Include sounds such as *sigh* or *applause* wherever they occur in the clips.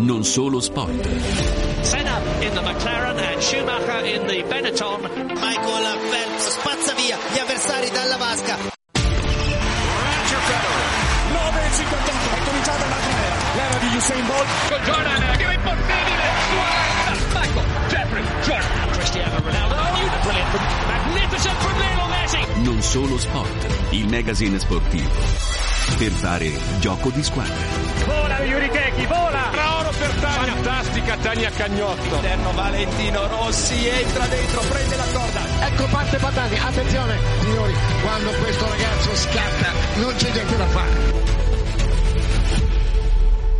Non solo sport. Senna in the McLaren and Schumacher in the Benetton. Michael Phelps spazza via gli avversari dalla vasca. Roger Federer. 9.58, è cominciata la gara. L'era di Usain Bolt. Con Jordan, è impossibile. 40. Michael, Jeffrey, Jordan. Cristiano Ronaldo. Brilliant from, magnificent from Lionel Messi. Non solo sport. Il magazine sportivo. Per dare gioco di squadra. Fantastica Tania Cagnotto. Interno Valentino Rossi entra dentro, prende la corda. Ecco parte Patani, attenzione signori, quando questo ragazzo scatta non c'è niente da fare.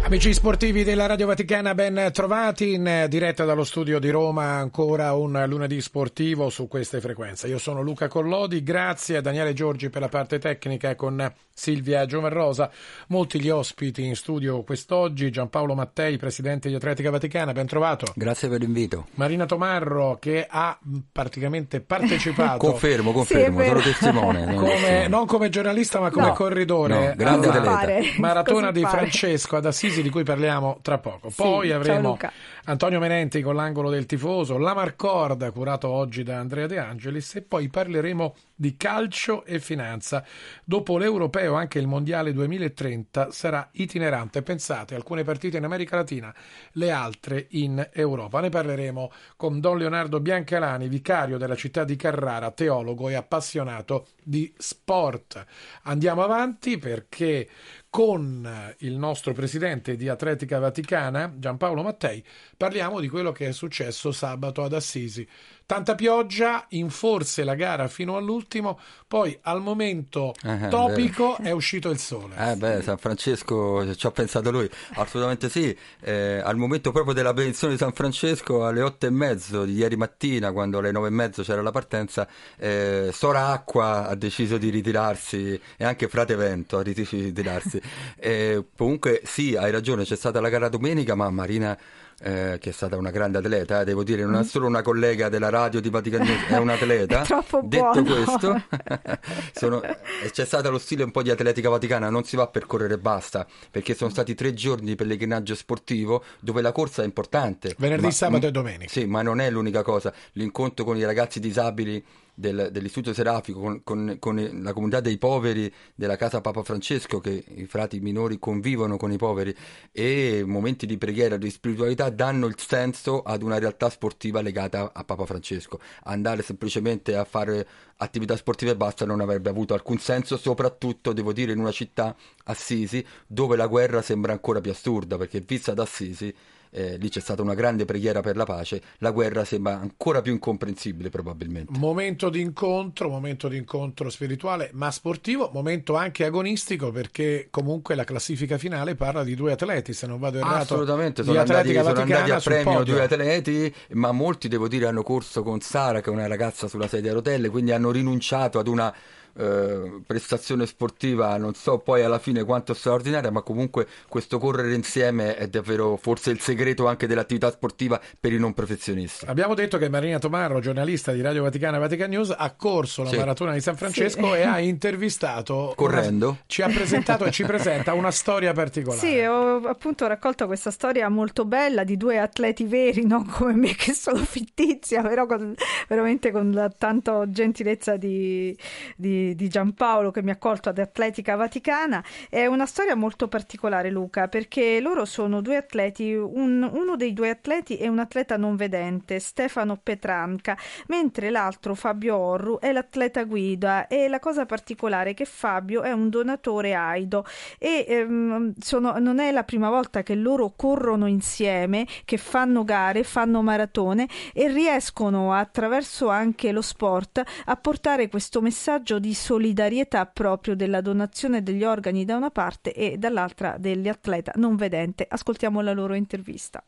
Amici sportivi della Radio Vaticana, ben trovati in diretta dallo studio di Roma, ancora un lunedì sportivo su queste frequenze. Io sono Luca Collodi, grazie a Daniele Giorgi per la parte tecnica con Silvia Giovenrosa, molti gli ospiti in studio quest'oggi, Giampaolo Mattei, presidente di Atletica Vaticana, ben trovato. Grazie per l'invito. Marina Tomarro che ha praticamente partecipato. *laughs* confermo, confermo, Sì, sono vero. testimone. *laughs* sono Come, non come giornalista ma come No. corridore No, grande alla atleta. Pare. *laughs* maratona di. Francesco ad Assisi di cui parliamo tra poco. Poi ciao avremo. Antonio Menenti con l'angolo del tifoso, la Marcorda curato oggi da Andrea De Angelis e poi parleremo di calcio e finanza. Dopo l'europeo anche il mondiale 2030 sarà itinerante. Pensate, alcune partite in America Latina, le altre in Europa. Ne parleremo con Don Leonardo Biancalani, vicario della città di Carrara, teologo e appassionato di sport. Andiamo avanti perché con il nostro presidente di Atletica Vaticana, Giampaolo Mattei, parliamo di quello che è successo sabato ad Assisi. Tanta pioggia, in forse la gara fino all'ultimo, poi al momento Eh, topico è uscito il sole. Eh beh, San Francesco ci ha pensato lui, assolutamente sì. Eh, al momento proprio della benedizione di San Francesco, alle otto e mezzo di ieri mattina, quando alle nove e mezzo c'era la partenza, eh, Sora Acqua ha deciso di ritirarsi e anche Frate Vento ha deciso di ritirarsi. Eh, comunque sì, hai ragione, c'è stata la gara domenica, ma Marina... eh, che è stata una grande atleta, eh, devo dire, non è solo una collega della radio di Vaticano, News, è un *laughs* atleta. È troppo Detto buono. questo, *laughs* sono- eh, c'è stato lo stile un po' di atletica vaticana, non si va per correre e basta, perché sono stati tre giorni di pellegrinaggio sportivo dove la corsa è importante. Venerdì, Ma- sabato e domenica. Sì, ma non è l'unica cosa. L'incontro con i ragazzi disabili del- dell'Istituto Serafico, con, con- con la comunità dei poveri della casa Papa Francesco, che i frati minori convivono con i poveri, e momenti di preghiera, di spiritualità danno il senso ad una realtà sportiva legata a Papa Francesco. Andare semplicemente a fare attività sportive e basta non avrebbe avuto alcun senso, soprattutto devo dire in una città, Assisi, dove la guerra sembra ancora più assurda, perché vista da Assisi eh, lì c'è stata una grande preghiera per la pace, la guerra sembra ancora più incomprensibile probabilmente. Momento di incontro, momento di incontro spirituale ma sportivo, momento anche agonistico perché comunque la classifica finale parla di due atleti, se non vado errato. Assolutamente, sono andati, sono andati a premio due atleti, ma molti devo dire hanno corso con Sara, che è una ragazza sulla sedia a rotelle, quindi hanno rinunciato ad una eh, prestazione sportiva, non so poi alla fine quanto straordinaria, ma comunque questo correre insieme è davvero forse il segreto anche dell'attività sportiva per i non professionisti. Abbiamo detto che Marina Tomarro, giornalista di Radio Vaticana e Vatican News, ha corso la Sì. maratona di San Francesco Sì. e ha intervistato Correndo. una- ci ha presentato e ci presenta una storia particolare. Sì, ho appunto raccolto questa storia molto bella di due atleti veri, non come me che sono fittizia, però con- veramente con la tanta gentilezza di, di- di Giampaolo che mi ha accolto ad Atletica Vaticana. È una storia molto particolare, Luca, perché loro sono due atleti, un- uno dei due atleti è un atleta non vedente, Stefano Petranca, mentre l'altro, Fabio Orru, è l'atleta guida e la cosa particolare è che Fabio è un donatore AIDO e ehm, sono- non è la prima volta che loro corrono insieme, che fanno gare, fanno maratone e riescono attraverso anche lo sport a portare questo messaggio di solidarietà proprio della donazione degli organi da una parte e dall'altra degli atleta non vedente. Ascoltiamo la loro intervista.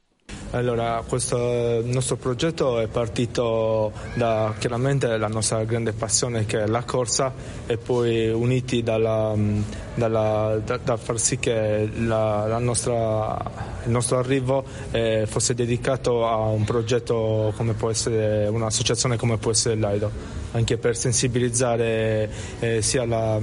Allora, questo nostro progetto è partito da chiaramente la nostra grande passione che è la corsa e poi uniti dalla, dalla- da, da far sì che la- nostra- il nostro arrivo eh, fosse dedicato a un progetto come può essere un'associazione come può essere l'AIDO, anche per sensibilizzare eh, sia la-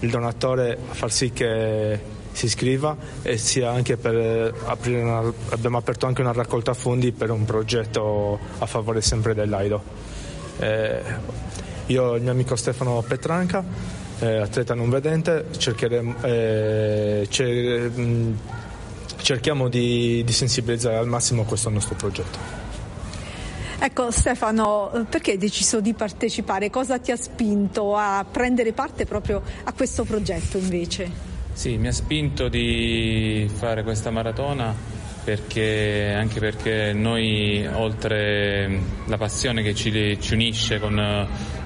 il donatore a far sì che si iscriva e sia anche per aprire una, abbiamo aperto anche una raccolta fondi per un progetto a favore sempre dell'Aido. Eh, io e il mio amico Stefano Petranca, eh, atleta non vedente, eh, cer- cerchiamo di, di sensibilizzare al massimo questo nostro progetto. Ecco Stefano, perché hai deciso di partecipare? Cosa ti ha spinto a prendere parte proprio a questo progetto invece? Sì, mi ha spinto di fare questa maratona perché, anche perché noi, oltre la passione che ci, ci unisce con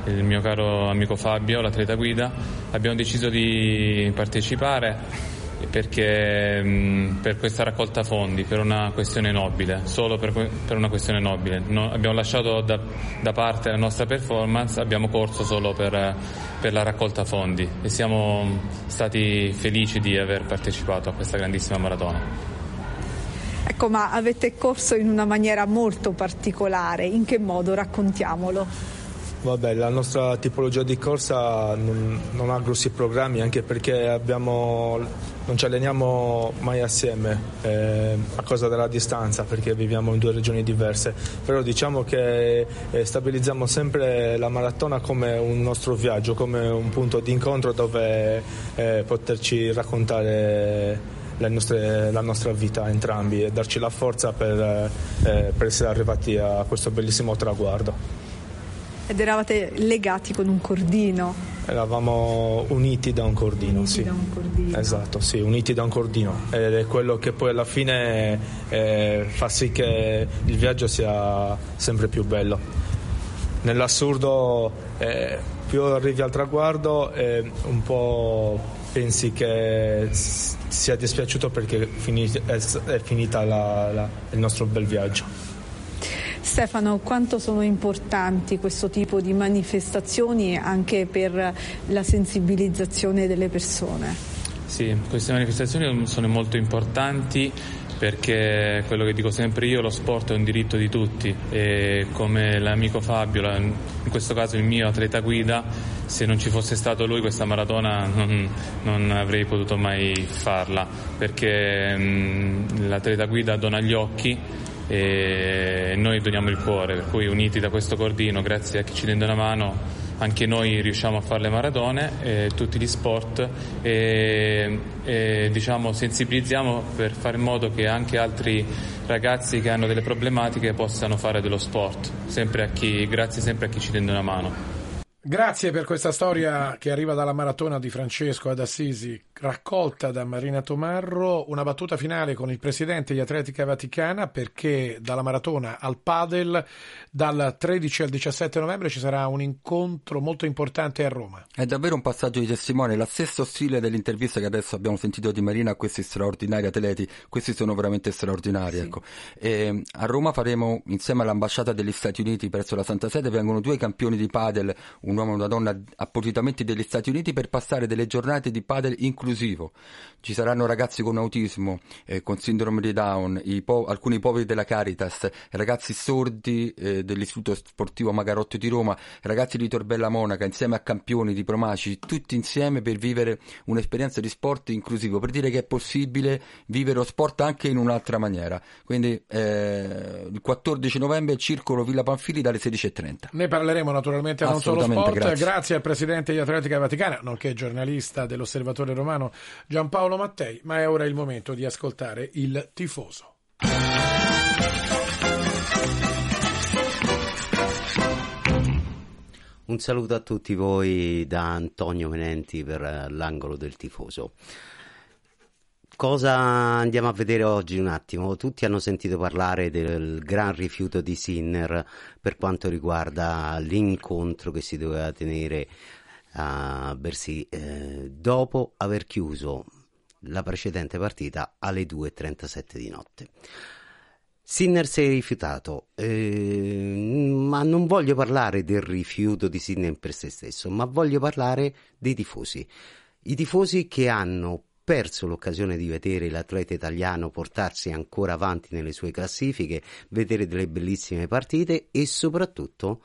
il mio caro amico Fabio, l'atleta guida, abbiamo deciso di partecipare perché mh, per questa raccolta fondi, per una questione nobile, solo per, per una questione nobile. No, abbiamo lasciato da, da, parte la nostra performance, abbiamo corso solo per, per, la raccolta fondi e siamo stati felici di aver partecipato a questa grandissima maratona. Ecco, ma avete corso in una maniera molto particolare, in che modo? Raccontiamolo. Vabbè, la nostra tipologia di corsa non, non ha grossi programmi anche perché abbiamo, non ci alleniamo mai assieme eh, a causa della distanza perché viviamo in due regioni diverse, però diciamo che eh, stabilizziamo sempre la maratona come un nostro viaggio, come un punto di incontro dove eh, poterci raccontare nostre, la nostra vita entrambi e darci la forza per, eh, per essere arrivati a questo bellissimo traguardo. Ed eravate legati con un cordino. Eravamo uniti da un cordino, uniti sì. Da un cordino. Esatto, sì, uniti da un cordino. Ed è quello che poi alla fine eh, fa sì che il viaggio sia sempre più bello. Nell'assurdo, eh, più arrivi al traguardo, eh, un po' pensi che sia dispiaciuto perché è finita la, la, il nostro bel viaggio. Stefano, quanto sono importanti questo tipo di manifestazioni anche per la sensibilizzazione delle persone? Sì, queste manifestazioni sono molto importanti perché quello che dico sempre io, lo sport è un diritto di tutti e come l'amico Fabio, in questo caso il mio atleta guida, se non ci fosse stato lui questa maratona non, non avrei potuto mai farla perché mh, l'atleta guida dona gli occhi e noi doniamo il cuore, per cui uniti da questo cordino, grazie a chi ci tende una mano, anche noi riusciamo a fare le maratone, eh, tutti gli sport e, e diciamo, sensibilizziamo per fare in modo che anche altri ragazzi che hanno delle problematiche possano fare dello sport, sempre chi, grazie sempre a chi ci tende una mano. Grazie per questa storia che arriva dalla maratona di Francesco ad Assisi, raccolta da Marina Tomarro. Una battuta finale con il presidente di Atletica Vaticana perché dalla maratona al padel dal 13 al 17 novembre ci sarà un incontro molto importante a Roma. È davvero un passaggio di testimone, la stessa stile dell'intervista che adesso abbiamo sentito di Marina a questi straordinari atleti, questi sono veramente straordinari. Sì. Ecco. E a Roma faremo insieme all'ambasciata degli Stati Uniti presso la Santa Sede, vengono due campioni di padel un uomo e una donna appositamente degli Stati Uniti per passare delle giornate di padel inclusivo. Ci saranno ragazzi con autismo, eh, con sindrome di Down, po- alcuni poveri della Caritas, ragazzi sordi eh, dell'Istituto Sportivo Magarotti di Roma, ragazzi di Torbella Monaca, insieme a campioni di Promaci, tutti insieme per vivere un'esperienza di sport inclusivo, per dire che è possibile vivere lo sport anche in un'altra maniera. Quindi eh, il 14 novembre Circolo Villa Panfili dalle 16.30. Ne parleremo naturalmente non solo sport, grazie. grazie. al presidente di Atletica Vaticana, nonché giornalista dell'Osservatore Romano Giampaolo Mattei, ma è ora il momento di ascoltare il tifoso. Un saluto a tutti voi da Antonio Menenti per l'angolo del tifoso. Cosa andiamo a vedere oggi un attimo? Tutti hanno sentito parlare del gran rifiuto di Sinner per quanto riguarda l'incontro che si doveva tenere a Bercy eh, dopo aver chiuso la precedente partita alle 2.37 di notte. Sinner si è rifiutato, eh, ma non voglio parlare del rifiuto di Sinner per se stesso, ma voglio parlare dei tifosi. I tifosi che hanno perso l'occasione di vedere l'atleta italiano portarsi ancora avanti nelle sue classifiche, vedere delle bellissime partite e soprattutto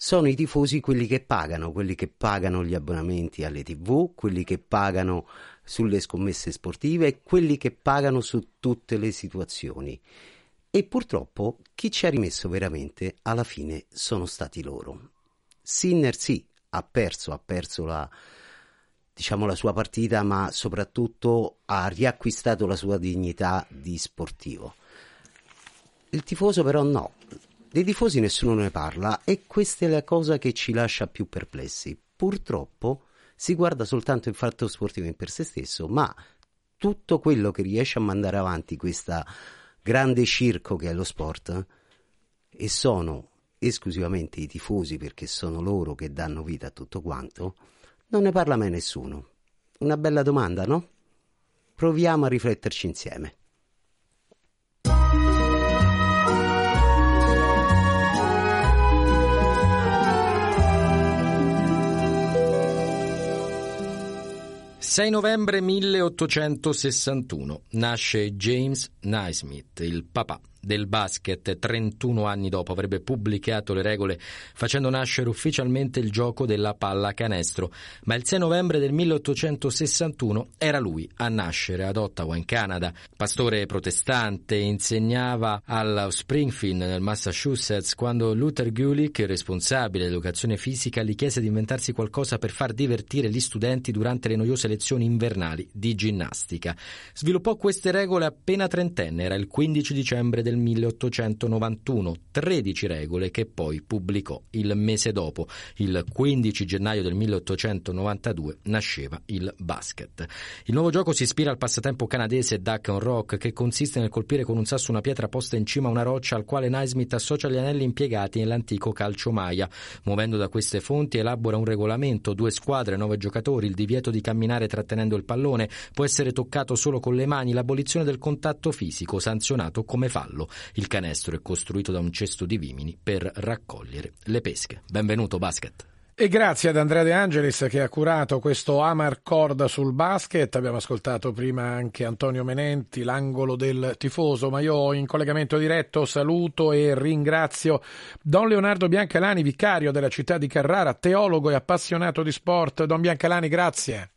sono i tifosi quelli che pagano, quelli che pagano gli abbonamenti alle tv, quelli che pagano sulle scommesse sportive quelli che pagano su tutte le situazioni. E purtroppo chi ci ha rimesso veramente alla fine sono stati loro. Sinner sì, ha perso, ha perso la, diciamo, la sua partita, ma soprattutto ha riacquistato la sua dignità di sportivo. Il tifoso però no, dei tifosi nessuno ne parla e questa è la cosa che ci lascia più perplessi. Purtroppo si guarda soltanto il fatto sportivo in per se stesso, ma tutto quello che riesce a mandare avanti questo grande circo che è lo sport e sono esclusivamente i tifosi perché sono loro che danno vita a tutto quanto, non ne parla mai nessuno. Una bella domanda, no? Proviamo a rifletterci insieme. 6 novembre 1861 nasce James Naismith, il papà del basket 31 anni dopo avrebbe pubblicato le regole facendo nascere ufficialmente il gioco della pallacanestro, ma il 6 novembre del 1861 era lui a nascere ad Ottawa in Canada. Pastore protestante, insegnava al Springfield nel Massachusetts quando Luther Gulick, responsabile dell'educazione fisica, gli chiese di inventarsi qualcosa per far divertire gli studenti durante le noiose lezioni invernali di ginnastica. Sviluppò queste regole appena trentenne, era il 15 dicembre del 1891, 13 regole che poi pubblicò il mese dopo, il 15 gennaio del 1892, nasceva il basket. Il nuovo gioco si ispira al passatempo canadese Duck on Rock, che consiste nel colpire con un sasso una pietra posta in cima a una roccia al quale Naismith associa gli anelli impiegati nell'antico calcio maia. Muovendo da queste fonti elabora un regolamento, due squadre, nove giocatori, il divieto di camminare trattenendo il pallone, può essere toccato solo con le mani, l'abolizione del contatto fisico, sanzionato come fallo. Il canestro è costruito da un cesto di vimini per raccogliere le pesche. Benvenuto basket. E grazie ad Andrea De Angelis che ha curato questo Amar Corda sul basket. Abbiamo ascoltato prima anche Antonio Menenti, l'angolo del tifoso, ma io in collegamento diretto saluto e ringrazio Don Leonardo Biancalani, vicario della città di Carrara, teologo e appassionato di sport. Don Biancalani, grazie.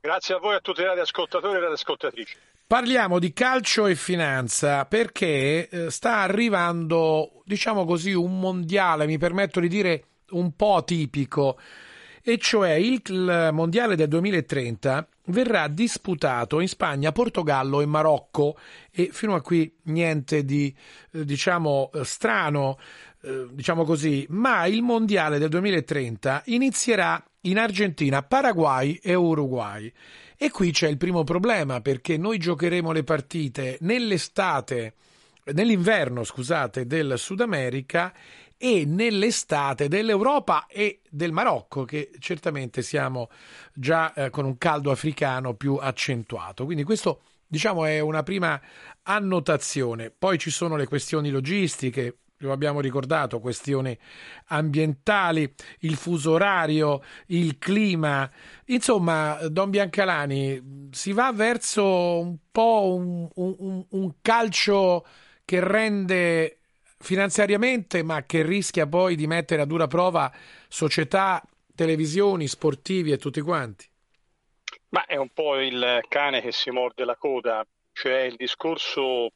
Grazie a voi e a tutti gli ascoltatori e le ascoltatrici. Parliamo di calcio e finanza perché eh, sta arrivando, diciamo così, un mondiale, mi permetto di dire un po' tipico, e cioè il, mondiale del 2030 verrà disputato in Spagna, Portogallo e Marocco e fino a qui niente di eh, diciamo strano, eh, diciamo così, ma il mondiale del 2030 inizierà in Argentina, Paraguay e Uruguay. E qui c'è il primo problema perché noi giocheremo le partite nell'estate, nell'inverno, scusate, del Sud America e nell'estate dell'Europa e del Marocco, che certamente siamo già eh, con un caldo africano più accentuato. Quindi questo diciamo è una prima annotazione. Poi ci sono le questioni logistiche, lo abbiamo ricordato, questioni ambientali, il fuso orario, il clima. Insomma, Don Biancalani, si va verso un po' un, un, un calcio che rende finanziariamente, ma che rischia poi di mettere a dura prova società, televisioni, sportivi e tutti quanti. Ma è un po' il cane che si morde la coda, cioè il discorso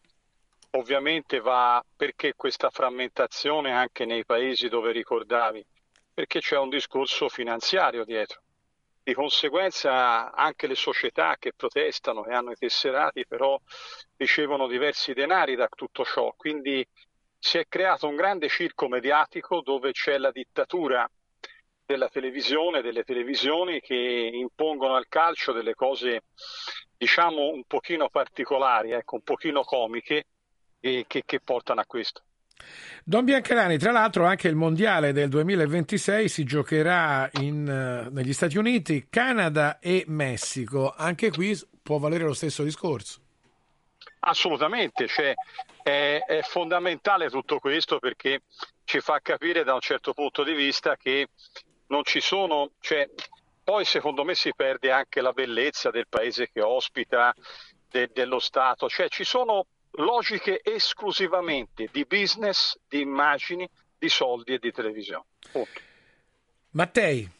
ovviamente va perché questa frammentazione anche nei paesi dove ricordavi? Perché c'è un discorso finanziario dietro. Di conseguenza anche le società che protestano e hanno i tesserati però ricevono diversi denari da tutto ciò, quindi si è creato un grande circo mediatico dove c'è la dittatura della televisione, delle televisioni che impongono al calcio delle cose diciamo un pochino particolari, ecco, un pochino comiche e che, che portano a questo. Don Biancarani, tra l'altro anche il mondiale del 2026 si giocherà in, uh, negli Stati Uniti, Canada e Messico. Anche qui può valere lo stesso discorso. Assolutamente, cioè, è, è, fondamentale tutto questo perché ci fa capire da un certo punto di vista che non ci sono, cioè, poi secondo me si perde anche la bellezza del paese che ospita, de, dello Stato, cioè ci sono logiche esclusivamente di business, di immagini, di soldi e di televisione. Punto. Mattei.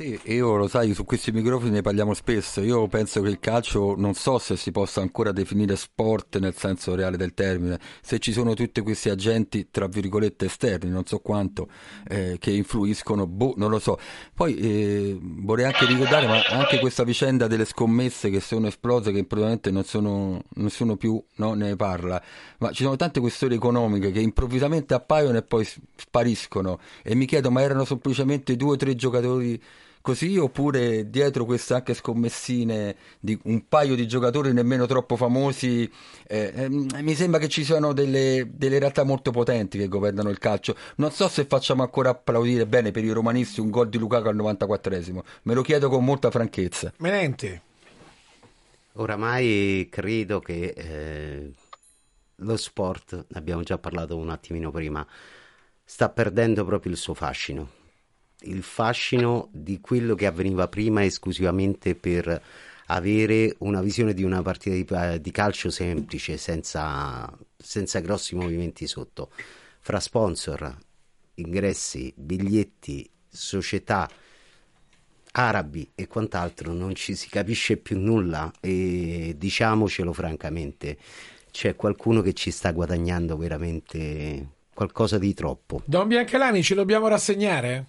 Sì, io lo sai, su questi microfoni ne parliamo spesso. Io penso che il calcio non so se si possa ancora definire sport nel senso reale del termine, se ci sono tutti questi agenti, tra virgolette, esterni, non so quanto, eh, che influiscono, boh, non lo so. Poi eh, vorrei anche ricordare, ma anche questa vicenda delle scommesse che sono esplose, che improvvisamente non sono, nessuno più no, ne parla, ma ci sono tante questioni economiche che improvvisamente appaiono e poi spariscono. E mi chiedo, ma erano semplicemente due o tre giocatori così oppure dietro queste anche scommessine di un paio di giocatori nemmeno troppo famosi eh, eh, mi sembra che ci siano delle, delle, realtà molto potenti che governano il calcio. Non so se facciamo ancora applaudire bene per i romanisti un gol di Lukaku al 94esimo me lo chiedo con molta franchezza. Menente oramai credo che eh, lo sport ne abbiamo già parlato un attimino prima sta perdendo proprio il suo fascino il fascino di quello che avveniva prima esclusivamente per avere una visione di una partita di, eh, di calcio semplice, senza, senza grossi movimenti sotto. Fra sponsor, ingressi, biglietti, società, arabi e quant'altro non ci si capisce più nulla e diciamocelo francamente, c'è qualcuno che ci sta guadagnando veramente qualcosa di troppo. Don Biancalani, ci dobbiamo rassegnare?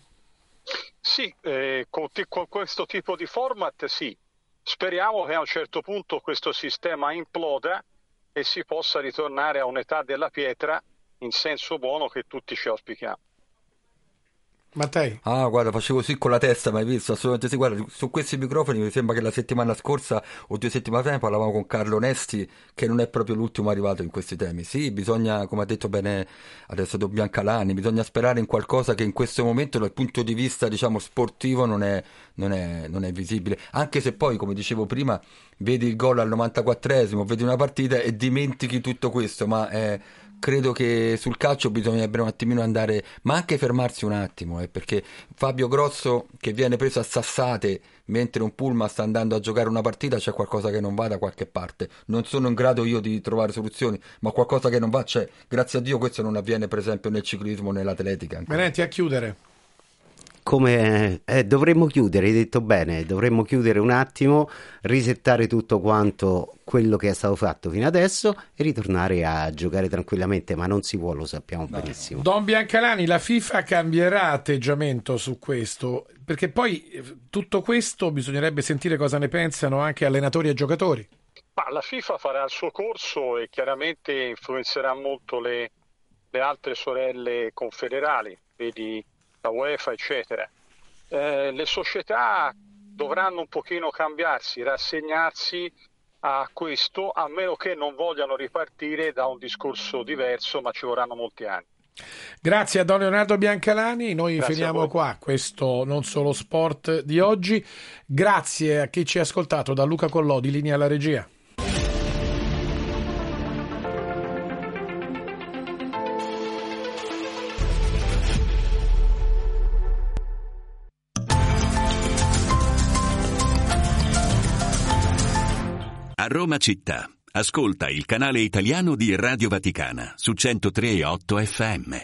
Sì, eh, con, con, questo tipo di format sì. Speriamo che a un certo punto questo sistema imploda e si possa ritornare a un'età della pietra in senso buono che tutti ci auspichiamo. Mattei. Ah, guarda, facevo così con la testa, ma hai visto? Assolutamente sì. Guarda, su questi microfoni mi sembra che la settimana scorsa o due settimane fa parlavamo con Carlo Onesti, che non è proprio l'ultimo arrivato in questi temi. Sì, bisogna, come ha detto bene adesso Don Biancalani, bisogna sperare in qualcosa che in questo momento dal punto di vista, diciamo, sportivo non è, non è, non è visibile. Anche se poi, come dicevo prima, vedi il gol al 94esimo, vedi una partita e dimentichi tutto questo, ma... È, credo che sul calcio bisognerebbe un attimino andare, ma anche fermarsi un attimo, eh, perché Fabio Grosso che viene preso a sassate mentre un pullman sta andando a giocare una partita c'è qualcosa che non va da qualche parte. Non sono in grado io di trovare soluzioni, ma qualcosa che non va c'è. Grazie a Dio questo non avviene per esempio nel ciclismo o nell'atletica. Menenti a chiudere come eh, dovremmo chiudere, hai detto bene, dovremmo chiudere un attimo, risettare tutto quanto quello che è stato fatto fino adesso e ritornare a giocare tranquillamente, ma non si può, lo sappiamo no. benissimo. Don Biancalani, la FIFA cambierà atteggiamento su questo, perché poi eh, tutto questo bisognerebbe sentire cosa ne pensano anche allenatori e giocatori. Ma la FIFA farà il suo corso e chiaramente influenzerà molto le, le altre sorelle confederali, vedi la UEFA, eccetera. Eh, le società dovranno un pochino cambiarsi, rassegnarsi a questo, a meno che non vogliano ripartire da un discorso diverso, ma ci vorranno molti anni. Grazie a Don Leonardo Biancalani, noi Grazie finiamo qua questo non solo sport di oggi. Grazie a chi ci ha ascoltato da Luca Collodi, linea alla regia. Roma città. Ascolta il canale italiano di Radio Vaticana su 103.8 FM.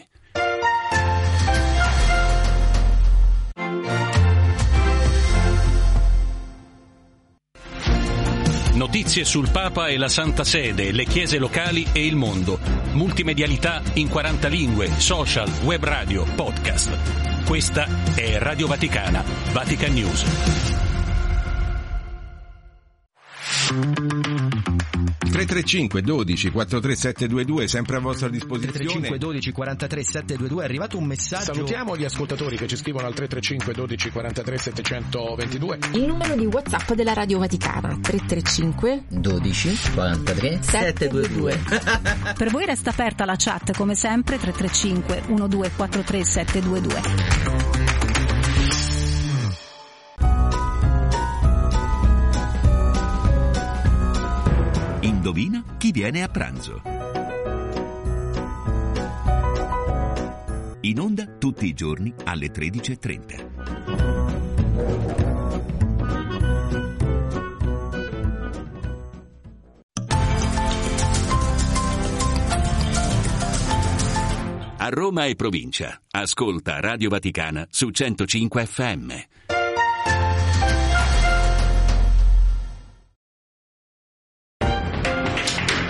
Notizie sul Papa e la Santa Sede, le chiese locali e il mondo. Multimedialità in 40 lingue, social, web radio, podcast. Questa è Radio Vaticana, Vatican News. 335 12 43722 sempre a vostra disposizione. 335 12 43 722 è arrivato un messaggio. Salutiamo gli ascoltatori che ci scrivono al 335 12 43 722 il numero di whatsapp della Radio Vaticana 335 12 43 722 per voi resta aperta la chat come sempre 335 1243 722 Indovina chi viene a pranzo. In onda tutti i giorni alle 13.30. A Roma e provincia. Ascolta Radio Vaticana su 105 FM.